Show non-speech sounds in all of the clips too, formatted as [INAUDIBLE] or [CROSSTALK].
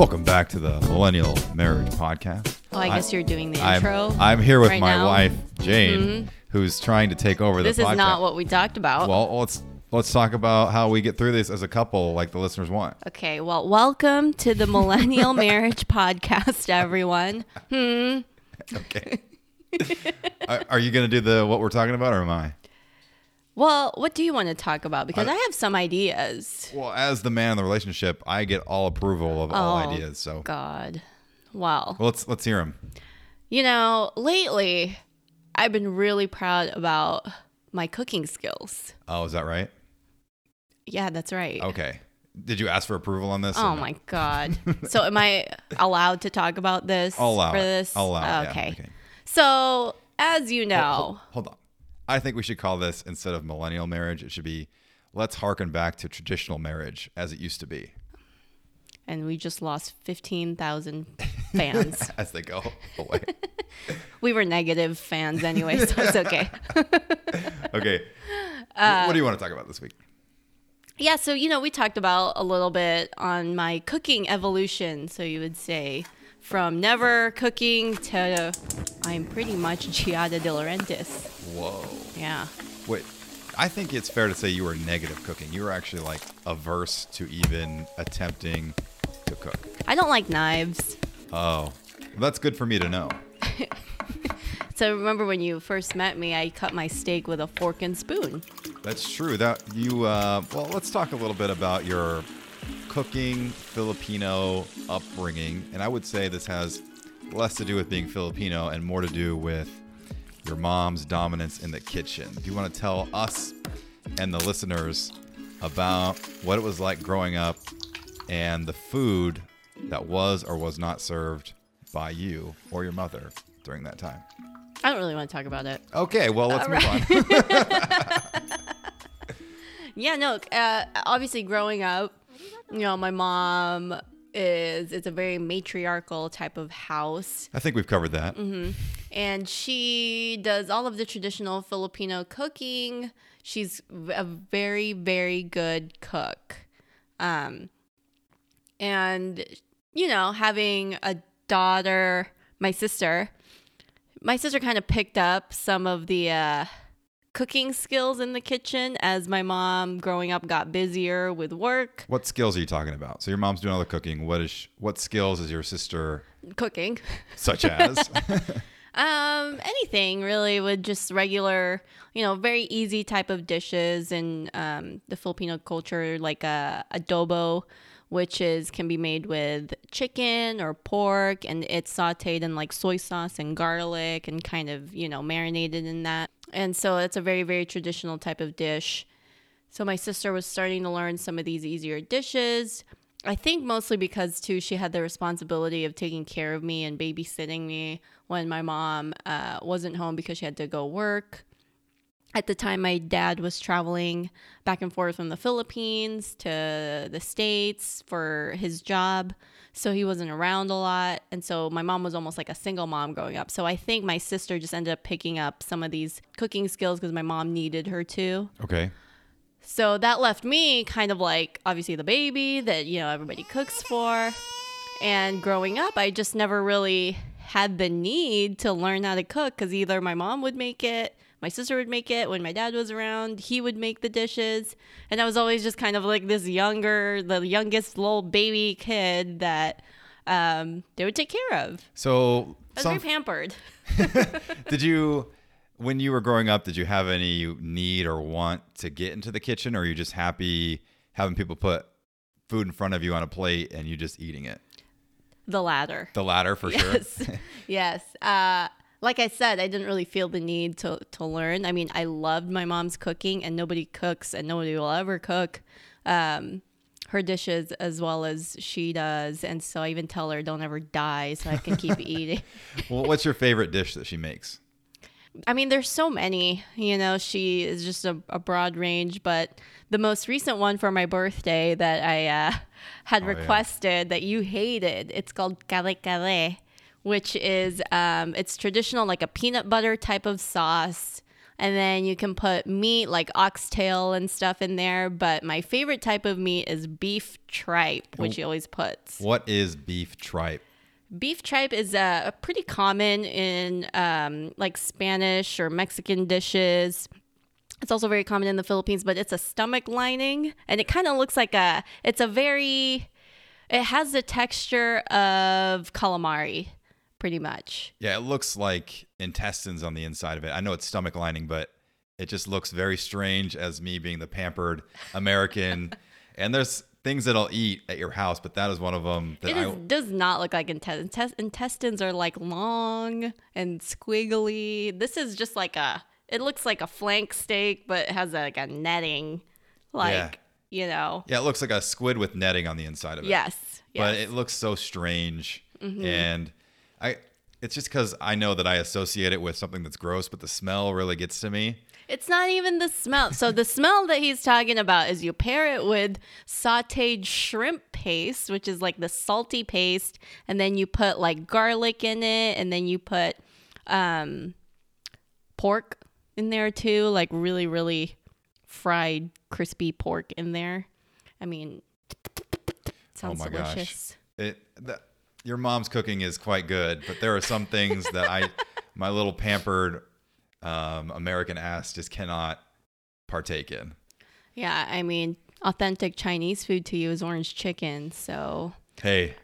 Welcome back to the Millennial Marriage Podcast. Oh, I guess you're doing the I'm, intro. I'm here with right my now. wife Jane, who's trying to take over This the is not what we talked about. well, let's let's talk about how we get through this as a couple, like the listeners want. okay, well, welcome to the Millennial [LAUGHS] Marriage Podcast, everyone. Hmm. [LAUGHS] Okay. [LAUGHS] are, are you going to do the what we're talking about, or am I? Well, what do you want to talk about? Because I- I have some ideas. Well, as the man in the relationship, I get all approval of all Oh, ideas. So, God. Well, well, let's let's hear them. you know, lately I've been really proud about my cooking skills. Oh, is that right? Yeah, that's right. Okay. Did you ask for approval on this? Oh no? my God. [LAUGHS] so am I allowed to talk about this I'll allow for it. this? I'll allow it, yeah, okay. okay. So, as you know, Hold, hold on. I think we should call this instead of millennial marriage, it should be let's harken back to traditional marriage as it used to be and we just lost 15,000 [LAUGHS] fans. as they go away. [LAUGHS] we were negative fans anyway, so it's [LAUGHS] okay. okay. Uh, what do you want to talk about this week? yeah, so, you know, we talked about a little bit on my cooking evolution. So you would say from never cooking to I'm pretty much Giada De Laurentiis. Whoa. Yeah. Wait. I think it's fair to say you were negative cooking. You were actually like averse to even attempting to cook. I don't like knives. Oh. Well, that's good for me to know. [LAUGHS] So remember when you first met me, I cut my steak with a fork and spoon. That's true. That you uh, well, let's talk a little bit about your cooking Filipino upbringing, and I would say this has less to do with being Filipino and more to do with your mom's dominance in the kitchen. Do you want to tell us and the listeners about what it was like growing up and the food that was or was not served by you or your mother during that time? I don't really want to talk about it. Okay, well, let's All move on. [LAUGHS] [LAUGHS] Yeah, no. Uh, obviously, growing up, you know, my mom is it's a very matriarchal type of house, I think we've covered that. And she does all of the traditional Filipino cooking. She's a very, very good cook, um, and you know, having a daughter, my sister, my sister kind of picked up some of the. Uh, cooking skills in the kitchen as my mom growing up got busier with work What skills are you talking about? So your mom's doing all the cooking. What is what skills is your sister cooking such as? [LAUGHS] um anything really with just regular you know very easy type of dishes in um, the filipino culture like uh, adobo which is can be made with chicken or pork and it's sauteed in like soy sauce and garlic and kind of you know marinated in that and so it's a very very traditional type of dish So my sister was starting to learn some of these easier dishes. I think mostly because too she had the responsibility of taking care of me and babysitting me when my mom uh, wasn't home because she had to go work. At the time, my dad was traveling back and forth from the Philippines to the States for his job. So he wasn't around a lot. And so my mom was almost like a single mom growing up. So I think my sister just ended up picking up some of these cooking skills because my mom needed her to. okay. So that left me kind of like obviously the baby that you know everybody cooks for. And growing up, I just never really had the need to learn how to cook cuz either my mom would make it, my sister would make it when my dad was around, he would make the dishes, and I was always just kind of like this younger, the youngest little baby kid that um, they would take care of. So I was some, very pampered. [LAUGHS] did you when you were growing up, did you have any need or want to get into the kitchen or are you just happy having people put food in front of you on a plate and you just eating it? The latter. The latter for Yes. sure. [LAUGHS] yes. Uh, like I said, I didn't really feel the need to, to learn. I mean, I loved my mom's cooking, and nobody cooks, and nobody will ever cook um, her dishes as well as she does. And so I even tell her, don't ever die so I can keep [LAUGHS] eating. well, what's your favorite dish that she makes? I mean, there's so many. You know, she is just a, a broad range, but the most recent one for my birthday that I uh, had Oh, yeah. requested that you hated, it's called kare kare, which is um, it's traditional like a peanut butter type of sauce. And then you can put meat like oxtail and stuff in there. But my favorite type of meat is beef tripe, which he always puts. What is beef tripe? Beef tripe is uh, pretty common in um, like Spanish or Mexican dishes. It's also very common in the Philippines, but it's a stomach lining, and it kind of looks like a. It's a very. It has the texture of calamari, pretty much. Yeah, it looks like intestines on the inside of it. I know it's stomach lining, but it just looks very strange as me being the pampered American. [LAUGHS] and there's things that I'll eat at your house, but that is one of them that It I does not look like intestines. intestines are like long and squiggly. This is just like a. It looks like a flank steak, but it has like a netting, like Yeah. you know. Yeah, it looks like a squid with netting on the inside of it. Yes. But yes. Mm-hmm. it looks so strange. And I it's just cuz I know that I associate it with something that's gross, but the smell really gets to me. It's not even the smell. So the smell that he's talking about is you pair it with sautéed shrimp paste, which is like the salty paste, and then you put like garlic in it, and then you put um, pork in there too, like really, really fried, crispy pork in there. I mean, sounds oh my delicious. gosh. It that, your mom's cooking is quite good, but there are some things that I my little pampered um, American ass just cannot partake in. Yeah, I mean, authentic Chinese food to you is orange chicken, so Hey.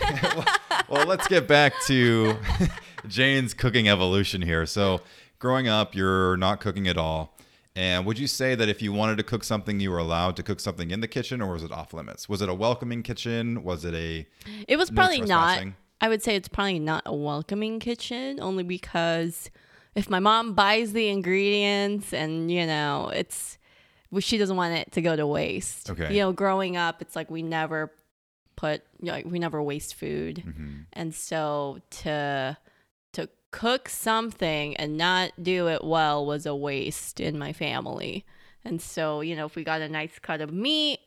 [LAUGHS] [LAUGHS] well, let's get back to [LAUGHS] Jane's cooking evolution here. So, growing up, you're not cooking at all. And would you say that if you wanted to cook something, you were allowed to cook something in the kitchen, or was it off limits? Was it a welcoming kitchen? Was it a It was No probably not. I would say it's probably not a welcoming kitchen, only because if my mom buys the ingredients and you know it's, well, she doesn't want it to go to waste. Okay. You know, growing up, it's like we never put, you know, we never waste food, Mm-hmm. and so to to cook something and not do it well was a waste in my family. And so, you know, if we got a nice cut of meat,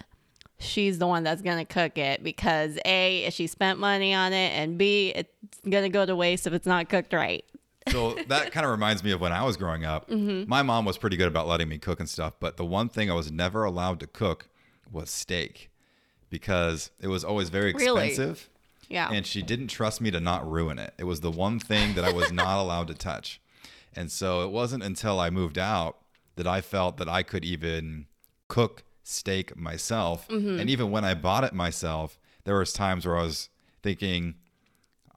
she's the one that's going to cook it because A, she spent money on it, and B, it's going to go to waste if it's not cooked right. So that kind of reminds me of when I was growing up. Mm-hmm. My mom was pretty good about letting me cook and stuff, but the one thing I was never allowed to cook was steak because it was always very Really? expensive. Yeah. and she didn't trust me to not ruin it. It was the one thing that I was not [LAUGHS] allowed to touch. And so it wasn't until I moved out that I felt that I could even cook steak myself. Mm-hmm. And even when I bought it myself, there was times where I was thinking,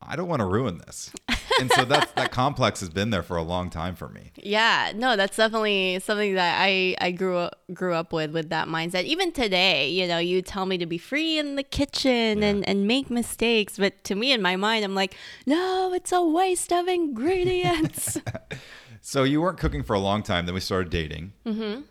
I don't want to ruin this. [LAUGHS] and so that that complex has been there for a long time for me. Yeah, no, that's definitely something that I I grew up grew up with with that mindset. Even today, you know, you tell me to be free in the kitchen and and make mistakes, but to me in my mind, I'm like, no, it's a waste of ingredients. [LAUGHS] So you weren't cooking for a long time. Then we started dating. Mm-hmm.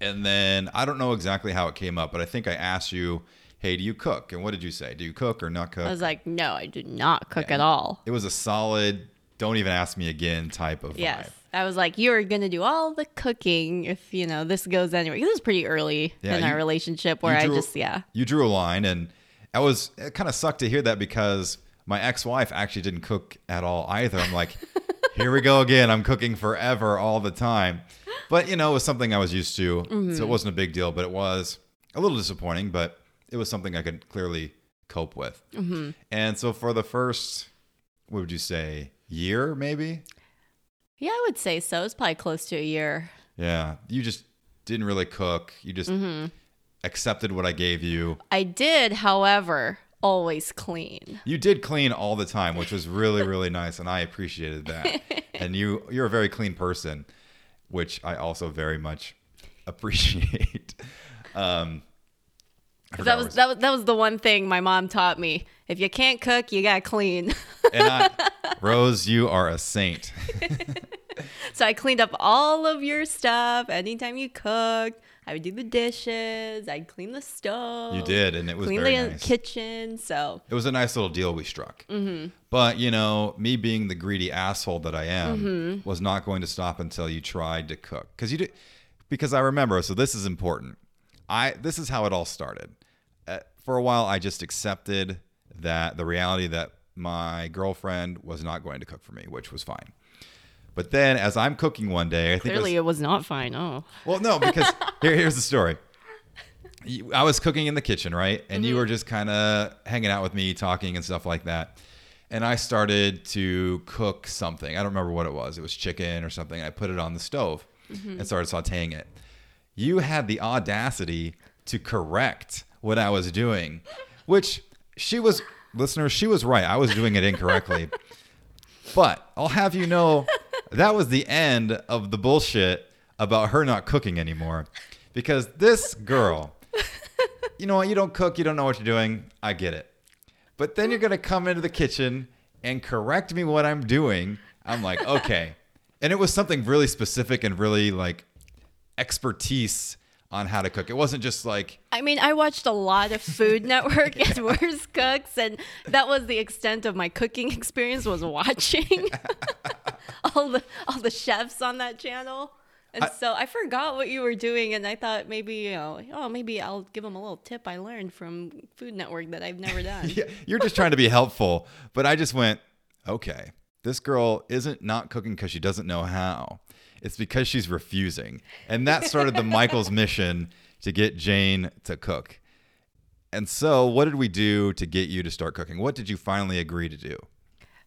And then I don't know exactly how it came up, but I think I asked you, "Hey, do you cook?" And what did you say? Do you cook or not cook? I was like, no, I do not cook at all. it was a solid don't even ask me again type of Yes. vibe. I was like, you're gonna do all the cooking if you know this goes anywhere. This is pretty early Yeah, in you- our relationship where you I just yeah. You drew a line and I was it kind of sucked to hear that because my ex-wife actually didn't cook at all either. I'm like, [LAUGHS] here we go again. I'm cooking forever all the time. But you know, it was something I was used to. Mm-hmm. So it wasn't a big deal, but it was a little disappointing, but it was something I could clearly cope with. Mm-hmm. And so for the first what would you say? Year maybe? Yeah, I would say so. It's probably close to a year. Yeah. You just didn't really cook. You just Mm-hmm. accepted what I gave you. I did, however, always clean. You did clean all the time, which was really, really [LAUGHS] nice, and I appreciated that. [LAUGHS] and you you're a very clean person, which I also very much [LAUGHS] appreciate. Um, That where was that was that was the one thing my mom taught me. If you can't cook, you gotta clean. and I, [LAUGHS] Rose, you are a saint. [LAUGHS] so I cleaned up all of your stuff. Anytime you cooked, I would do the dishes. I'd clean the stove. You did, and it was clean very the nice. kitchen. So It was a nice little deal we struck. Mm-hmm. But you know, me being the greedy asshole that I am Mm-hmm. was not going to stop until you tried to cook because you did. Because I remember, so this is important. I this is how it all started. Uh, for a while, I just accepted that the reality that my girlfriend was not going to cook for me, which was fine. But then as I'm cooking one day, I think it was- Clearly, it was not fine. Oh, well, no, because [LAUGHS] here, here's the story. I was cooking in the kitchen, right? And you were just kind of hanging out with me, talking and stuff like that. And I started to cook something. I don't remember what it was. It was chicken or something. I put it on the stove and started sauteing it. You had the audacity to correct what I was doing, which she was, listeners, she was right. I was doing it incorrectly. [LAUGHS] But I'll have you know that was the end of the bullshit about her not cooking anymore. Because this girl, you know what? You don't cook, you don't know what you're doing. I get it. But then you're going to come into the kitchen and correct me what I'm doing. I'm like, okay. And it was something really specific and really like expertise on how to cook. It wasn't just like, I mean, I watched a lot of Food [LAUGHS] Network and Worst Cooks, and that was the extent of my cooking experience. Was watching [LAUGHS] all the all the chefs on that channel, and I- so I forgot what you were doing, and I thought maybe you know, oh, maybe I'll give them a little tip I learned from Food Network that I've never [LAUGHS] done. yeah, you're just trying to be helpful. But I just went, okay, this girl isn't not cooking because she doesn't know how. It's because she's refusing. And that started the Michael's mission to get Jane to cook. And so, what did we do to get you to start cooking? What did you finally agree to do?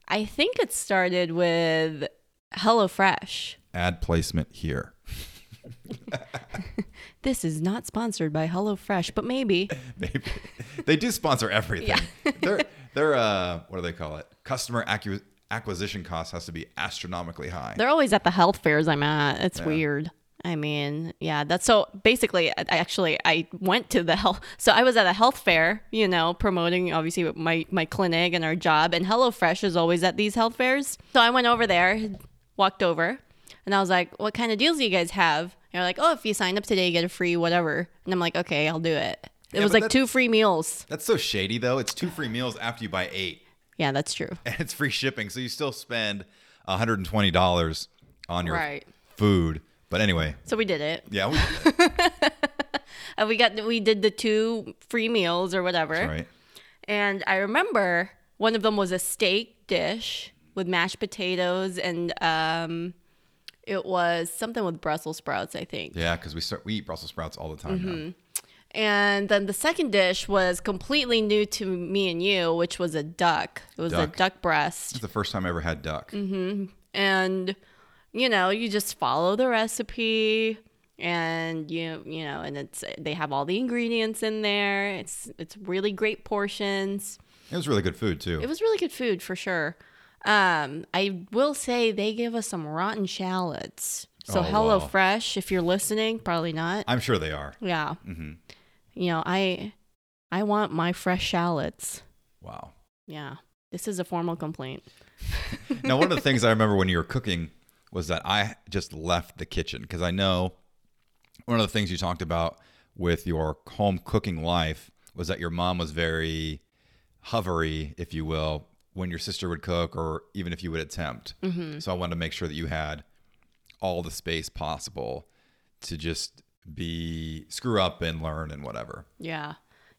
I think it started with HelloFresh. Ad placement here. [LAUGHS] This is not sponsored by HelloFresh, but maybe. [LAUGHS] Maybe they do sponsor everything. Yeah. they're they're uh, what do they call it? Customer acqui- acquisition cost has to be astronomically high. They're always at the health fairs I'm at. It's weird. I mean, yeah, that's so basically I actually I went to the health [LAUGHS] so I was at a health fair, you know, promoting obviously my my clinic and our job and HelloFresh is always at these health fairs. So I went over there, walked over, and I was like, "What kind of deals do you guys have?" And they're like, "Oh, if you sign up today, you get a free whatever." And I'm like, "Okay, I'll do it." It Yeah, was like two free meals. That's so shady though. It's two free meals after you buy eight. Yeah, that's true. and [LAUGHS] it's free shipping, so you still spend $120 on your Right. food. But anyway, So we did it. yeah, we did it. Uh, we got we did the two free meals or whatever. That's right. And I remember one of them was a steak dish with mashed potatoes and um, it was something with Brussels sprouts, I think. Yeah, because we start we eat Brussels sprouts all the time Mm-hmm. And then the second dish was completely new to me and you, which was a duck. It was Duck. a duck breast. It's the first time I ever had duck. Mm-hmm. And you know, you just follow the recipe and you you know, and it's they have all the ingredients in there. It's it's really great portions. It was really good food too. It was really good food for sure. Um, I will say they gave us some rotten shallots. So Oh, Hello wow. Fresh, if you're listening, probably not. I'm sure they are. Yeah. You know, I I want my fresh shallots. Wow. Yeah. This is a formal complaint. [LAUGHS] now, one of the things I remember when you were cooking was that I just left the kitchen because I know one of the things you talked about with your home cooking life was that your mom was very hovery, if you will, when your sister would cook or even if you would attempt. Mm-hmm. So I wanted to make sure that you had all the space possible to just be screw up and learn and whatever. Yeah.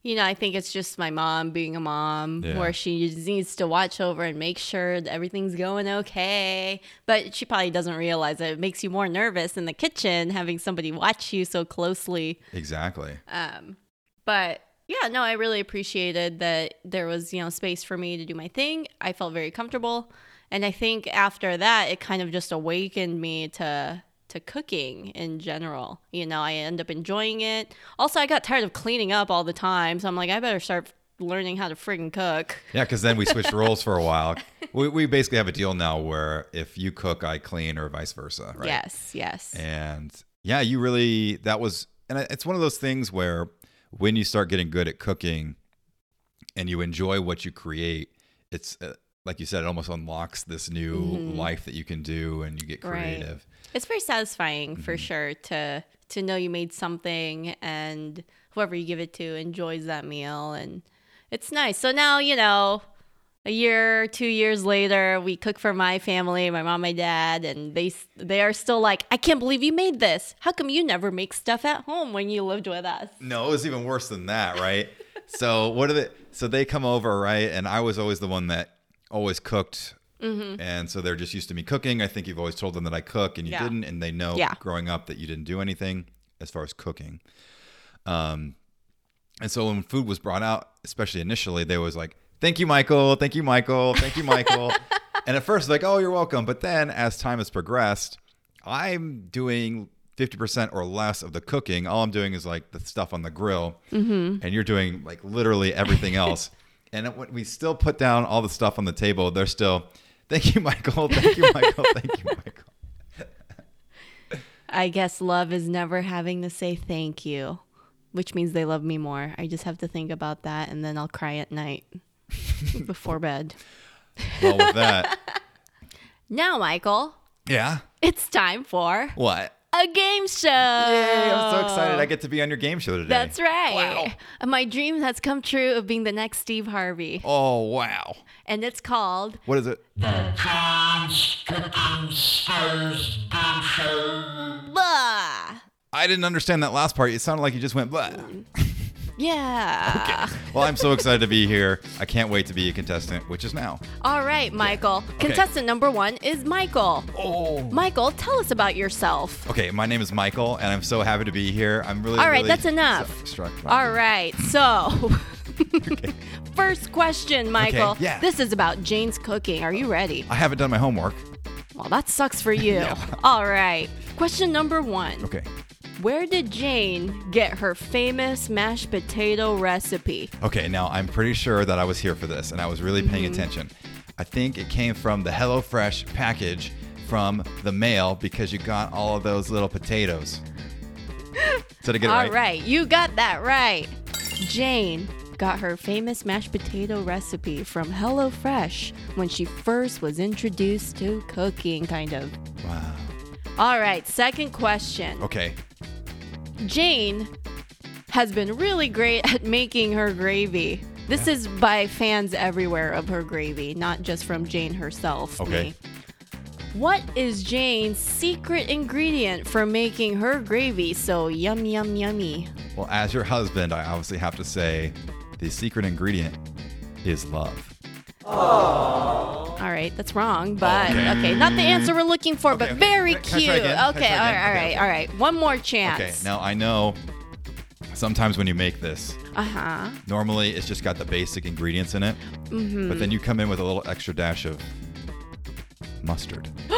You know, I think it's just my mom being a mom Yeah. where she just needs to watch over and make sure that everything's going okay. But she probably doesn't realize that it makes you more nervous in the kitchen having somebody watch you so closely. Exactly. Um, but yeah, no, I really appreciated that there was, you know, space for me to do my thing. I felt very comfortable. And I think after that, it kind of just awakened me to to cooking in general. You know, I end up enjoying it. Also, I got tired of cleaning up all the time, so I'm like, I better start learning how to friggin' cook. Yeah, because then we switched [LAUGHS] roles for a while. We, we basically have a deal now where if you cook, I clean, or vice versa, right? Yes, yes. And yeah, you really, that was, and it's one of those things where when you start getting good at cooking and you enjoy what you create, it's uh, like you said, it almost unlocks this new life that you can do and you get Mm-hmm. Right. It's very satisfying for Mm-hmm. sure to to know you made something and whoever you give it to enjoys that meal and it's nice. So now, you know, a year, 2 years later, we cook for my family, my mom, my dad, and they they are still like, "I can't believe you made this. How come you never make stuff at home when you lived with us?" No, it was even worse than that, right? so what are they? So they come over, right? And I was always the one that always cooked And so they're just used to me cooking. I think you've always told them that I cook and you Yeah. didn't, and they know Yeah. growing up that you didn't do anything as far as cooking. Um, and so when food was brought out, especially initially, they was like, "Thank you, Michael. Thank you, Michael. Thank you, Michael." [LAUGHS] and at first, like, "Oh, you're welcome." But then, as time has progressed, I'm doing fifty percent or less of the cooking. All I'm doing is like the stuff on the grill, and you're doing like literally everything [LAUGHS] else. and when we still put down all the stuff on the table, they're still, "Thank you, Michael. Thank you, Michael. Thank you, [LAUGHS] Michael." I guess love is never having to say thank you, which means they love me more. I just have to think about that and then I'll cry at night [LAUGHS] before bed. Well, with that, [LAUGHS] Now, Michael, yeah. it's time for What? A game show. Yay! I'm so excited. I get to be on your game show today. That's right. Wow. My dream has come true of being the next Steve Harvey. Oh wow! And it's called What is it? John's Cooking Game Show. Blah. I didn't understand that last part. It sounded like you just went. Blah. [LAUGHS] Yeah. Well, I'm so excited to be here. I can't wait to be a contestant, which is now. All right, Michael. Contestant number one is Michael. Oh. Michael, tell us about yourself. Okay, my name is Michael, and I'm so happy to be here. I'm really. All right, really that's enough. so- All right, [LAUGHS] so [LAUGHS] first question, Michael. Okay, yeah. This is about Jane's cooking. Are you ready? I haven't done my homework. Well, that sucks for you. [LAUGHS] All right. Question number one. Okay. Where did Jane get her famous mashed potato recipe? Okay, now I'm pretty sure that I was here for this, and I was really paying Mm-hmm. attention. I think it came from the HelloFresh package from the mail because you got all of those little potatoes. [LAUGHS] Did I get it All right? right, you got that right. Jane got her famous mashed potato recipe from HelloFresh when she first was introduced to cooking, kind of. Wow. All right, second question. Okay. Jane has been really great [LAUGHS] at making her gravy. This is by fans everywhere of her gravy, not just from Jane herself. Okay. me. What is Jane's secret ingredient for making her gravy so yum yum yummy? Well, as your husband, I obviously have to say the secret ingredient is love. All right, that's wrong, but okay. okay. not the answer we're looking for, but okay. very Can cute. Okay, all right, all Okay, right, okay. all right. One more chance. Okay, now I know sometimes when you make this, Uh huh. normally it's just got the basic ingredients in it, Mm-hmm. but then you come in with a little extra dash of mustard. [GASPS]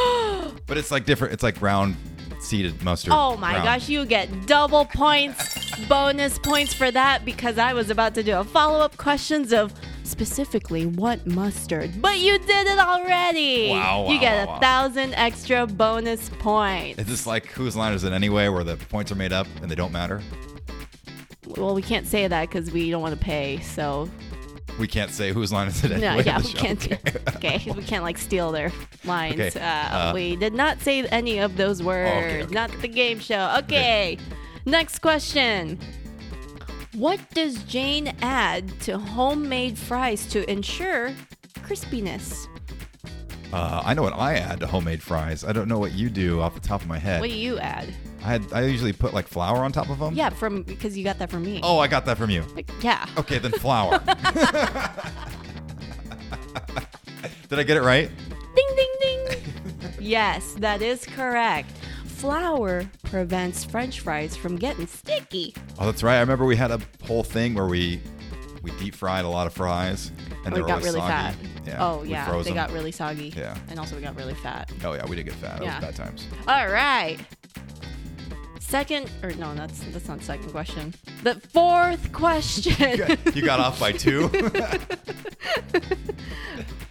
but it's like different. It's like ground seeded mustard. Oh my gosh, you get double points, bonus points for that because I was about to do a follow up questions of specifically what mustard, but you did it already. Wow, You get wow, a wow. thousand extra bonus points. Is this like whose line is it anyway, where the points are made up and they don't matter? well, we can't say that because we don't want to pay. So We can't say whose line is it anyway. no, yeah, we show. can't. [LAUGHS] Okay. [LAUGHS] Okay, we can't like steal their lines. Okay, Uh, uh, we did not say any of those words. okay, not the game show. Okay. Next question. What does Jane add to homemade fries to ensure crispiness? Uh, I know what I add to homemade fries. I don't know what you do off the top of my head. What do you add? I had I usually put like flour on top of them. Yeah, from because you got that from me. Oh, I got that from you. Like, yeah. Okay, then flour. [LAUGHS] [LAUGHS] Did I get it right? Ding ding ding. [LAUGHS] yes, that is correct. Flour prevents French fries from getting sticky. Oh, that's right. I remember we had a whole thing where we we deep fried a lot of fries, and we they were got really soggy. fat. Yeah, oh yeah, they them. got really soggy. Yeah. And also we got really fat. Oh yeah, we did get fat. It Yeah. was bad times. All right. Second or no, that's that's not second question. The fourth question. [LAUGHS] you got off by two. [LAUGHS] [LAUGHS]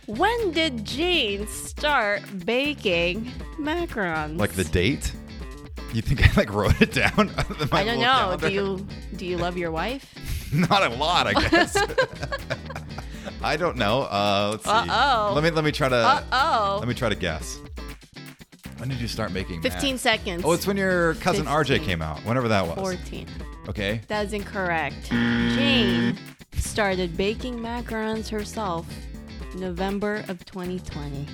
when did Jane start baking macarons? like the date? You think I like wrote it down? [LAUGHS] I don't know. calendar? Do you do you love your wife? [LAUGHS] Not a lot, I [LAUGHS] guess. I don't know. Uh, let's see. Uh-oh. Let me let me try to Uh oh. let me try to guess. When did you start making? math? 15 seconds. Oh, it's when your cousin RJ came out. Whenever that was. 14. Okay. That is incorrect. Jane started baking macarons herself November of 2020.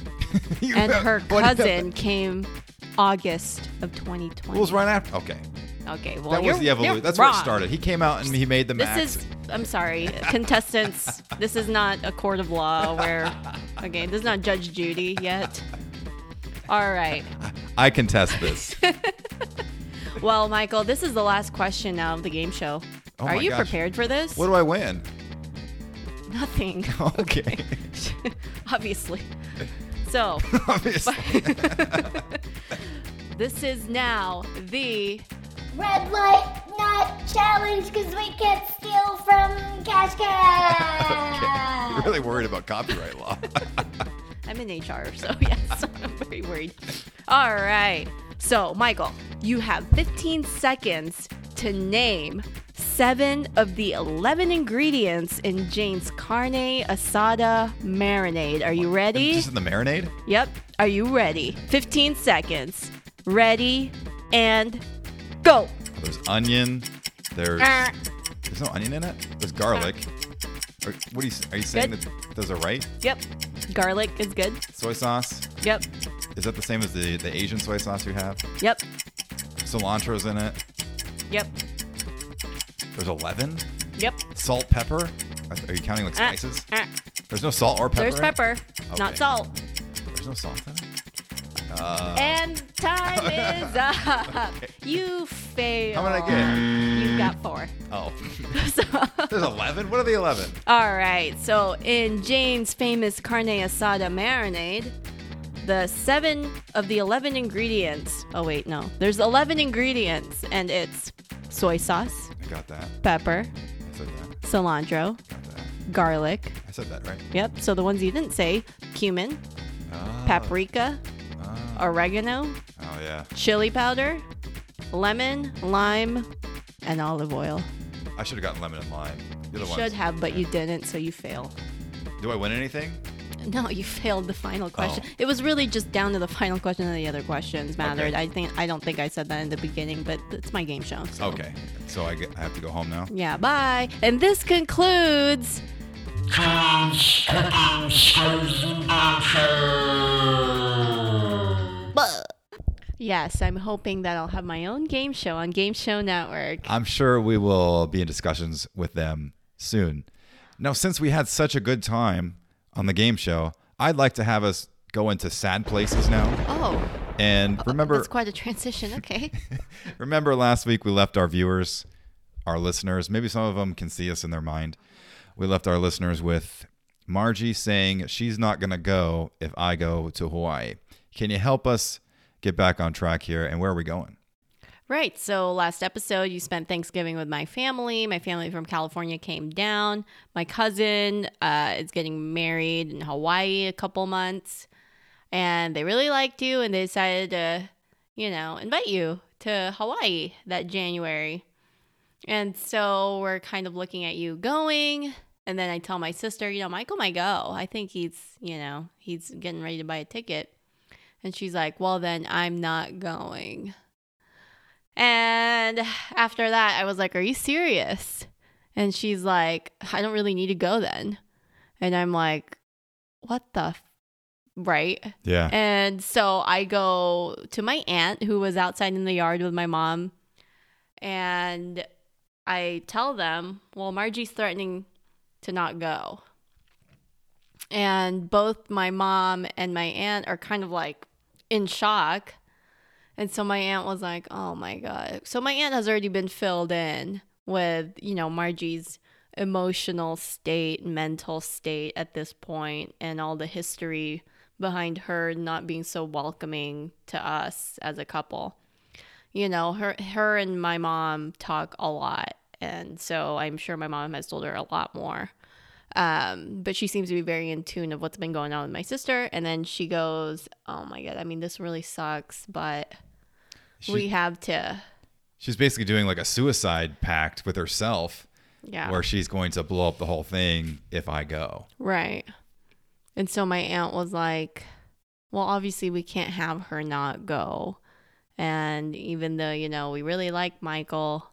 [LAUGHS] And have- her cousin came August of 2020. What was right after? Okay. Okay, well, That you're, was the evolution. That's where it started. He came out and he made the match. This max. is I'm sorry, contestants. This is not a court of law where, okay, this is not Judge Judy yet. All right. I contest this. [LAUGHS] Well, Michael, this is the last question now of the game show. Oh Are you gosh. prepared for this? what do I win? Nothing. [LAUGHS] Okay. [LAUGHS] Obviously. So, [LAUGHS] Obviously. this is now the Red light not challenge because we can't steal from Cash Cab. You're really worried about copyright law. I'm in HR, so yes, I'm very worried. All right. So, Michael, you have 15 seconds to name seven of the 11 ingredients in Jane's carne asada marinade. Are you ready? Just in the marinade? Yep. Are you ready? 15 seconds. Ready and go. There's onion. There's Ah. there's no onion in it. There's garlic. Or, what are you are you saying Good. that those are right? Yep. Garlic is good. Soy sauce. Yep. Is that the same as the the Asian soy sauce you have? Yep. Cilantro's in it. Yep. There's 11. Yep. Salt, pepper. Are you counting like Ah, spices? ah. There's no salt or pepper. There's pepper, not Okay. salt. There's no salt in it. And time [LAUGHS] is up. You failed. How many did I get? You got four. Oh, [LAUGHS] So, [LAUGHS] there's 11. What are the 11? all right. So in Jane's famous carne asada marinade, the seven of the 11 ingredients. Oh, wait, no. There's 11 ingredients, and it's soy sauce, I got that. pepper, I said that. cilantro, Got that. garlic. I said that right. Yep. So the ones you didn't say cumin, Ah, paprika, ah. oregano, Oh yeah. chili powder, lemon, lime, and olive oil. I should have gotten lemon and lime. The ones. should have, but you didn't, so you fail. Do I win anything? No, you failed the final oh. question. Oh. It was really just down to the final question, and the other questions mattered. Okay. I think I don't think I said that in the beginning, but it's my game show. So. Okay. So I, get, I have to go home now. Yeah. Bye. And this concludes. Crunch, cooking, screws. Yes, I'm hoping that I'll have my own game show on Game Show Network. I'm sure we will be in discussions with them soon. Now, since we had such a good time on the game show, I'd like to have us go into sad places now. Oh, And oh, remember, that's quite a transition. Okay. [LAUGHS] remember last week we left our viewers, our listeners, maybe some of them can see us in their mind. We left our listeners with Margie saying she's not going to go if I go to Hawaii. Can you help us get back on track here? And where are we going? Right. So last episode, you spent Thanksgiving with my family. My family from California came down. My cousin uh, is getting married in Hawaii a couple months, and they really liked you, and they decided to, you know, invite you to Hawaii that January. And so we're kind of looking at you going. And then I tell my sister, you know, Michael might go. I think he's, you know, he's getting ready to buy a ticket. And she's like, well, then I'm not going. And after that, I was like, Are you serious? And she's like, I don't really need to go then. And I'm like, What the? F-? Right. Yeah. And so I go to my aunt who was outside in the yard with my mom. And I tell them, Well, Margie's threatening to not go. And both my mom and my aunt are kind of like in shock. And so my aunt was like, "Oh my god." So my aunt has already been filled in with, you know, Margie's emotional state, mental state at this point and all the history behind her not being so welcoming to us as a couple. You know, her her and my mom talk a lot, and so I'm sure my mom has told her a lot more. Um, but she seems to be very in tune of what's been going on with my sister. And then she goes, "Oh my god, I mean, this really sucks, but She- we have to, She's basically doing like a suicide pact with herself yeah, where she's going to blow up the whole thing if I go. right." And so my aunt was like, "Well, obviously we can't have her not go." And even though you know we really like Michael,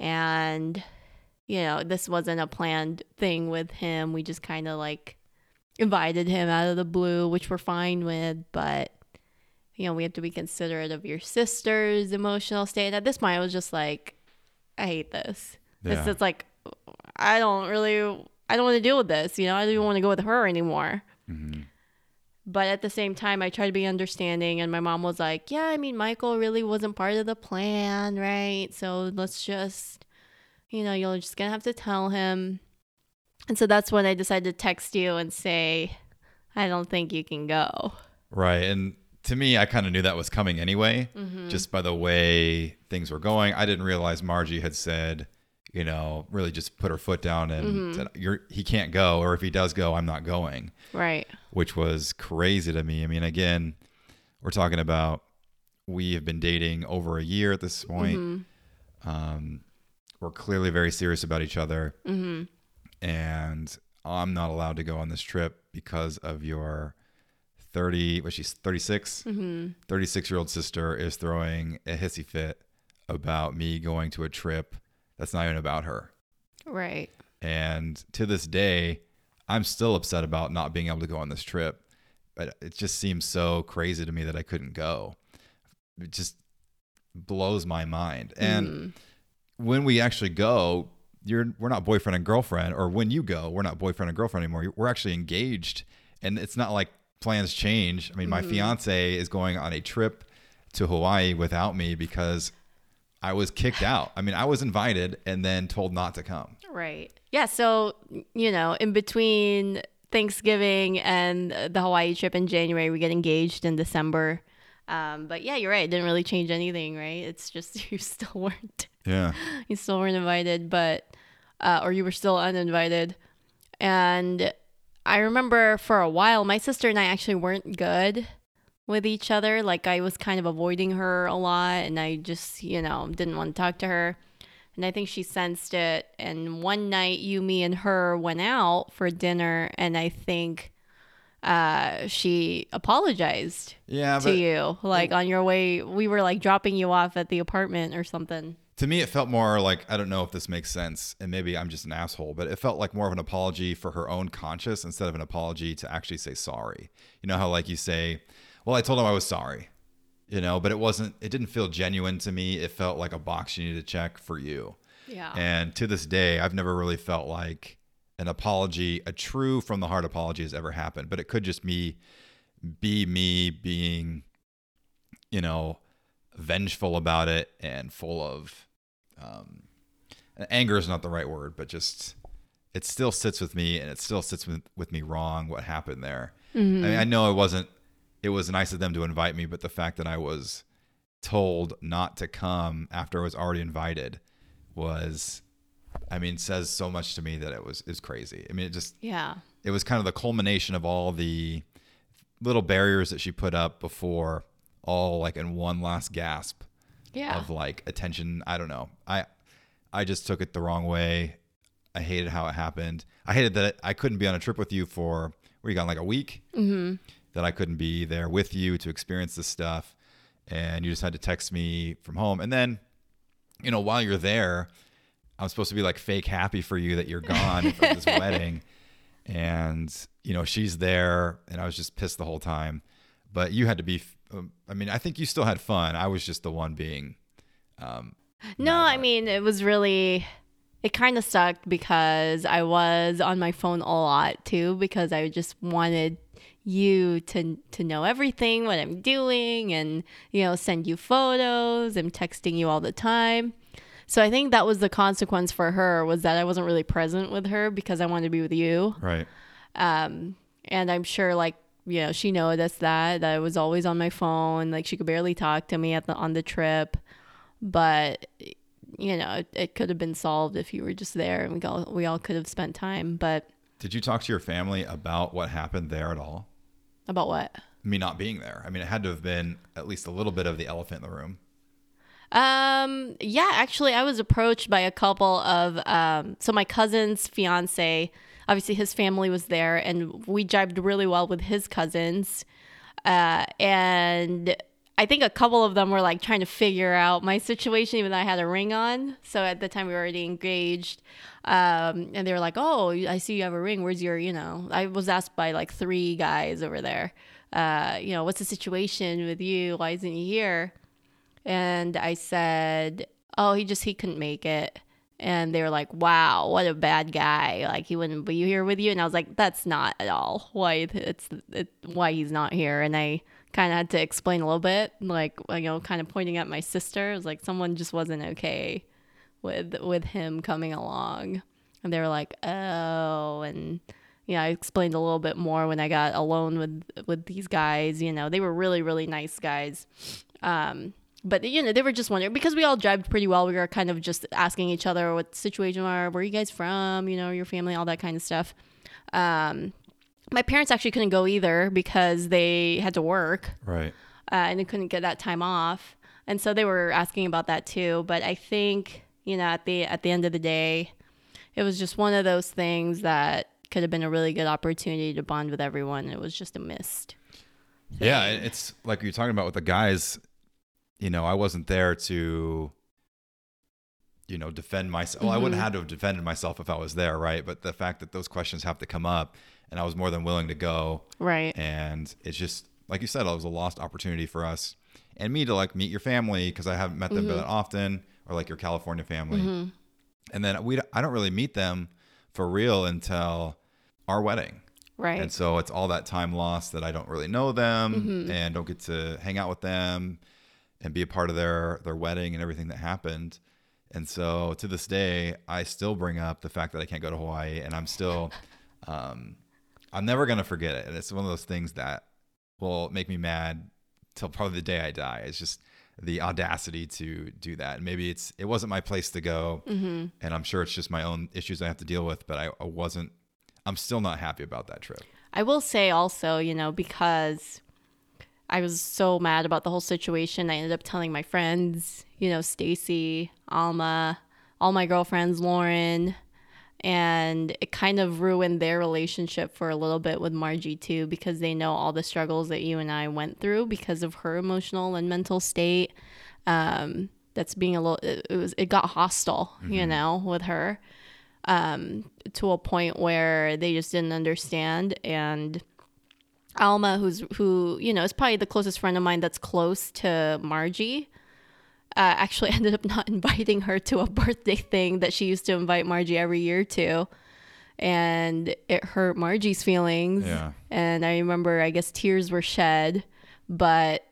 and you know this wasn't a planned thing with him, we just kind of like invited him out of the blue, which we're fine with, but you know, we have to be considerate of your sister's emotional state. At this point, I was just like, I hate this. Yeah. It's just like, I don't really, I don't want to deal with this. You know, I don't even want to go with her anymore. Mm-hmm. But at the same time, I tried to be understanding, and my mom was like, "Yeah, I mean, Michael really wasn't part of the plan, right? So let's just, you know, you're just gonna have to tell him." And so that's when I decided to text you and say, "I don't think you can go." Right. And to me, I kind of knew that was coming anyway, mm-hmm. just by the way things were going. I didn't realize Margie had said, you know, really just put her foot down and mm-hmm. said, You're, he can't go, or if he does go, I'm not going, Right. which was crazy to me. I mean, again, we're talking about we have been dating over a year at this point. Mm-hmm. Um, we're clearly very serious about each other. And I'm not allowed to go on this trip because of your 30, what she's 36, mm-hmm. 36 year old sister is throwing a hissy fit about me going to a trip that's not even about her. Right. And to this day, I'm still upset about not being able to go on this trip. But it just seems so crazy to me that I couldn't go. It just blows my mind. And mm-hmm. when we actually go, you're we're not boyfriend and girlfriend, or when you go, we're not boyfriend and girlfriend anymore. We're actually engaged, and it's not like plans change. I mean, my fiance is going on a trip to Hawaii without me because I was kicked out. I mean, I was invited and then told not to come. Right. Yeah. So, you know, in between Thanksgiving and the Hawaii trip in January, we get engaged in December. Um, but yeah, you're right. It didn't really change anything, right? It's just [LAUGHS] you still weren't Yeah. [LAUGHS] you still weren't invited, but uh, or you were still uninvited. And I remember for a while, my sister and I actually weren't good with each other. Like I was kind of avoiding her a lot, and I just you know didn't want to talk to her. And I think she sensed it. And one night, you, me, and her went out for dinner, and I think uh, she apologized Yeah, to you, like on your way. We were like dropping you off at the apartment or something. To me it felt more like I don't know if this makes sense and maybe I'm just an asshole, but it felt like more of an apology for her own conscience instead of an apology to actually say sorry. You know how like you say, "Well, I told him I was sorry." You know, but it wasn't it didn't feel genuine to me. It felt like a box you needed to check for you. Yeah. And to this day, I've never really felt like an apology, a true from the heart apology has ever happened. But it could just be be me being, you know, vengeful about it and full of um anger is not the right word, but just it still sits with me and it still sits with, with me wrong what happened there. I, mean, I know it wasn't it was nice of them to invite me, but the fact that I was told not to come after I was already invited was I mean says so much to me that it was is crazy. I mean it just yeah. it was kind of the culmination of all the little barriers that she put up before all like in one last gasp Yeah. of like attention. I don't know. I I just took it the wrong way. I hated how it happened. I hated that I couldn't be on a trip with you for were you gone like a week? Mm-hmm. That I couldn't be there with you to experience this stuff, and you just had to text me from home. And then, you know, while you're there, I'm supposed to be like fake happy for you that you're gone from this [LAUGHS] wedding, and you know she's there, and I was just pissed the whole time. But you had to be. Um, I mean, I think you still had fun. I was just the one being um, No, I mean it was really it kind of sucked because I was on my phone a lot too because I just wanted you to to know everything what I'm doing and you know send you photos and texting you all the time. So I think that was the consequence for her was that I wasn't really present with her because I wanted to be with you. right. Um, and I'm sure like you know she noticed that that I was always on my phone. Like she could barely talk to me at the on the trip, but you know it, it could have been solved if you were just there and we all we all could have spent time. But Did you talk to your family about what happened there at all? about what? Me not being there. I mean, it had to have been at least a little bit of the elephant in the room. Um, yeah, actually, I was approached by a couple of um, so my cousin's fiance. Obviously, his family was there, and we jibed really well with his cousins. Uh, and I think a couple of them were like trying to figure out my situation, even though I had a ring on. So at the time, we were already engaged. Um, and they were like, "Oh, I see you have a ring. Where's your, you know?" I was asked by like three guys over there. Uh, you know, what's the situation with you? Why isn't he here? And I said, "Oh, he just he couldn't make it." And they were like, "Wow, what a bad guy! Like he wouldn't be here with you." And I was like, "That's not at all why it's it, why he's not here." And I kind of had to explain a little bit, like you know, kind of pointing at my sister. It was like someone just wasn't okay with with him coming along, and they were like, "Oh," and yeah, I explained a little bit more when I got alone with with these guys. You know, they were really really nice guys. Um, but you know, they were just wondering because we all jived pretty well. We were kind of just asking each other what the situation are, where are you guys from, you know, your family, all that kind of stuff. Um, my parents actually couldn't go either because they had to work Right. uh, and they couldn't get that time off, and so they were asking about that too. But I think you know, at the at the end of the day, it was just one of those things that could have been a really good opportunity to bond with everyone. It was just a missed. Yeah, it's like you're talking about with the guys. You know, I wasn't there to, you know, defend myself. Well, I wouldn't mm-hmm. have to have defended myself if I was there, right? But the fact that those questions have to come up, and I was more than willing to go, Right. and it's just like you said, it was a lost opportunity for us and me to like meet your family because I haven't met them mm-hmm. that often, or like your California family, mm-hmm. and then we I don't really meet them for real until our wedding. Right. And so it's all that time lost that I don't really know them and don't get to hang out with them and be a part of their their wedding and everything that happened. And so to this day, I still bring up the fact that I can't go to Hawaii, and I'm still, [LAUGHS] um, I'm never gonna forget it. And it's one of those things that will make me mad till probably the day I die. It's just the audacity to do that. And maybe it's it wasn't my place to go, and I'm sure it's just my own issues I have to deal with. But I, I wasn't. I'm still not happy about that trip. I will say also, you know, because I was so mad about the whole situation, I ended up telling my friends, you know, Stacy, Alma, all my girlfriends, Lauren, and it kind of ruined their relationship for a little bit with Margie too because they know all the struggles that you and I went through because of her emotional and mental state. Um, that's being a little it, it was it got hostile, you know, with her um, to a point where they just didn't understand. And Alma, who's who you know is probably the closest friend of mine that's close to Margie, uh, actually [LAUGHS] ended up not inviting her to a birthday thing that she used to invite Margie every year to. And it hurt Margie's feelings. Yeah. And I remember, I guess tears were shed. But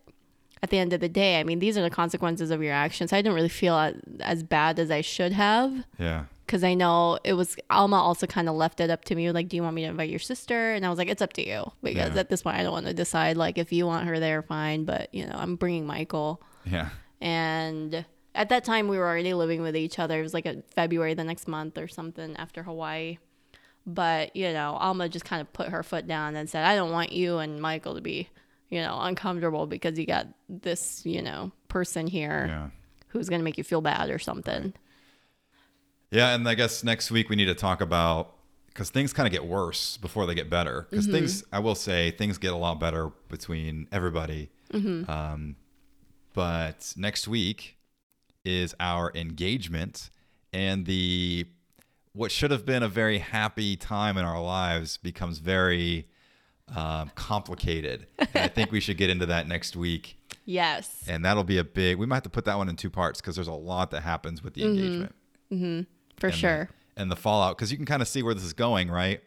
at the end of the day, I mean, these are the consequences of your actions. I didn't really feel as, as bad as I should have Yeah. Because I know it was Alma also kind of left it up to me like do you want me to invite your sister and I was like it's up to you because Yeah. at this point I don't want to decide like if you want her there fine but you know I'm bringing Michael Yeah. and at that time we were already living with each other it was like a February the next month or something after Hawaii but you know Alma just kind of put her foot down and said I don't want you and Michael to be you know uncomfortable because you got this you know person here Yeah. who's going to make you feel bad or something Yeah, and I guess next week we need to talk about because things kind of get worse before they get better. Because things, I will say, things get a lot better between everybody. Um, but next week is our engagement, and the what should have been a very happy time in our lives becomes very um, complicated. and I think we should get into that next week, [LAUGHS] yes and that'll be a big. We might have to put that one in two parts because there's a lot that happens with the engagement for and the- sure and the fallout because you can kind of see where this is going, right?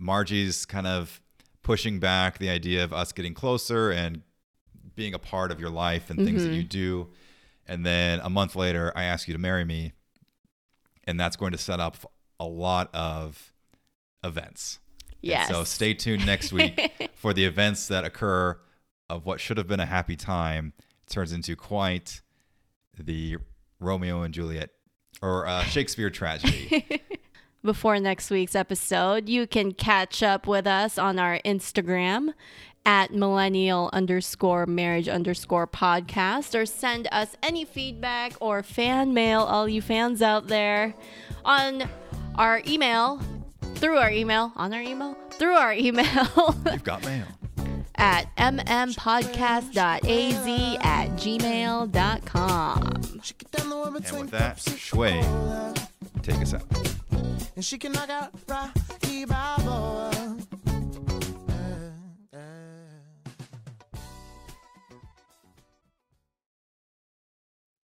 Margie's kind of pushing back the idea of us getting closer and being a part of your life and things Mm-hmm. that you do. And then a month later, I ask you to marry me, and that's going to set up a lot of events. And yes so stay tuned next week [LAUGHS] for the events that occur of what should have been a happy time turns into quite the Romeo and Juliet or uh, Shakespeare tragedy. [LAUGHS] before next week's episode, you can catch up with us on our Instagram at millennial underscore marriage underscore podcast or send us any feedback or fan mail, all you fans out there, on our email, through our email, on our email, through our [LAUGHS] email You've got mail. At mmpodcast.az at gmail.com. And with that, Shui, take us out.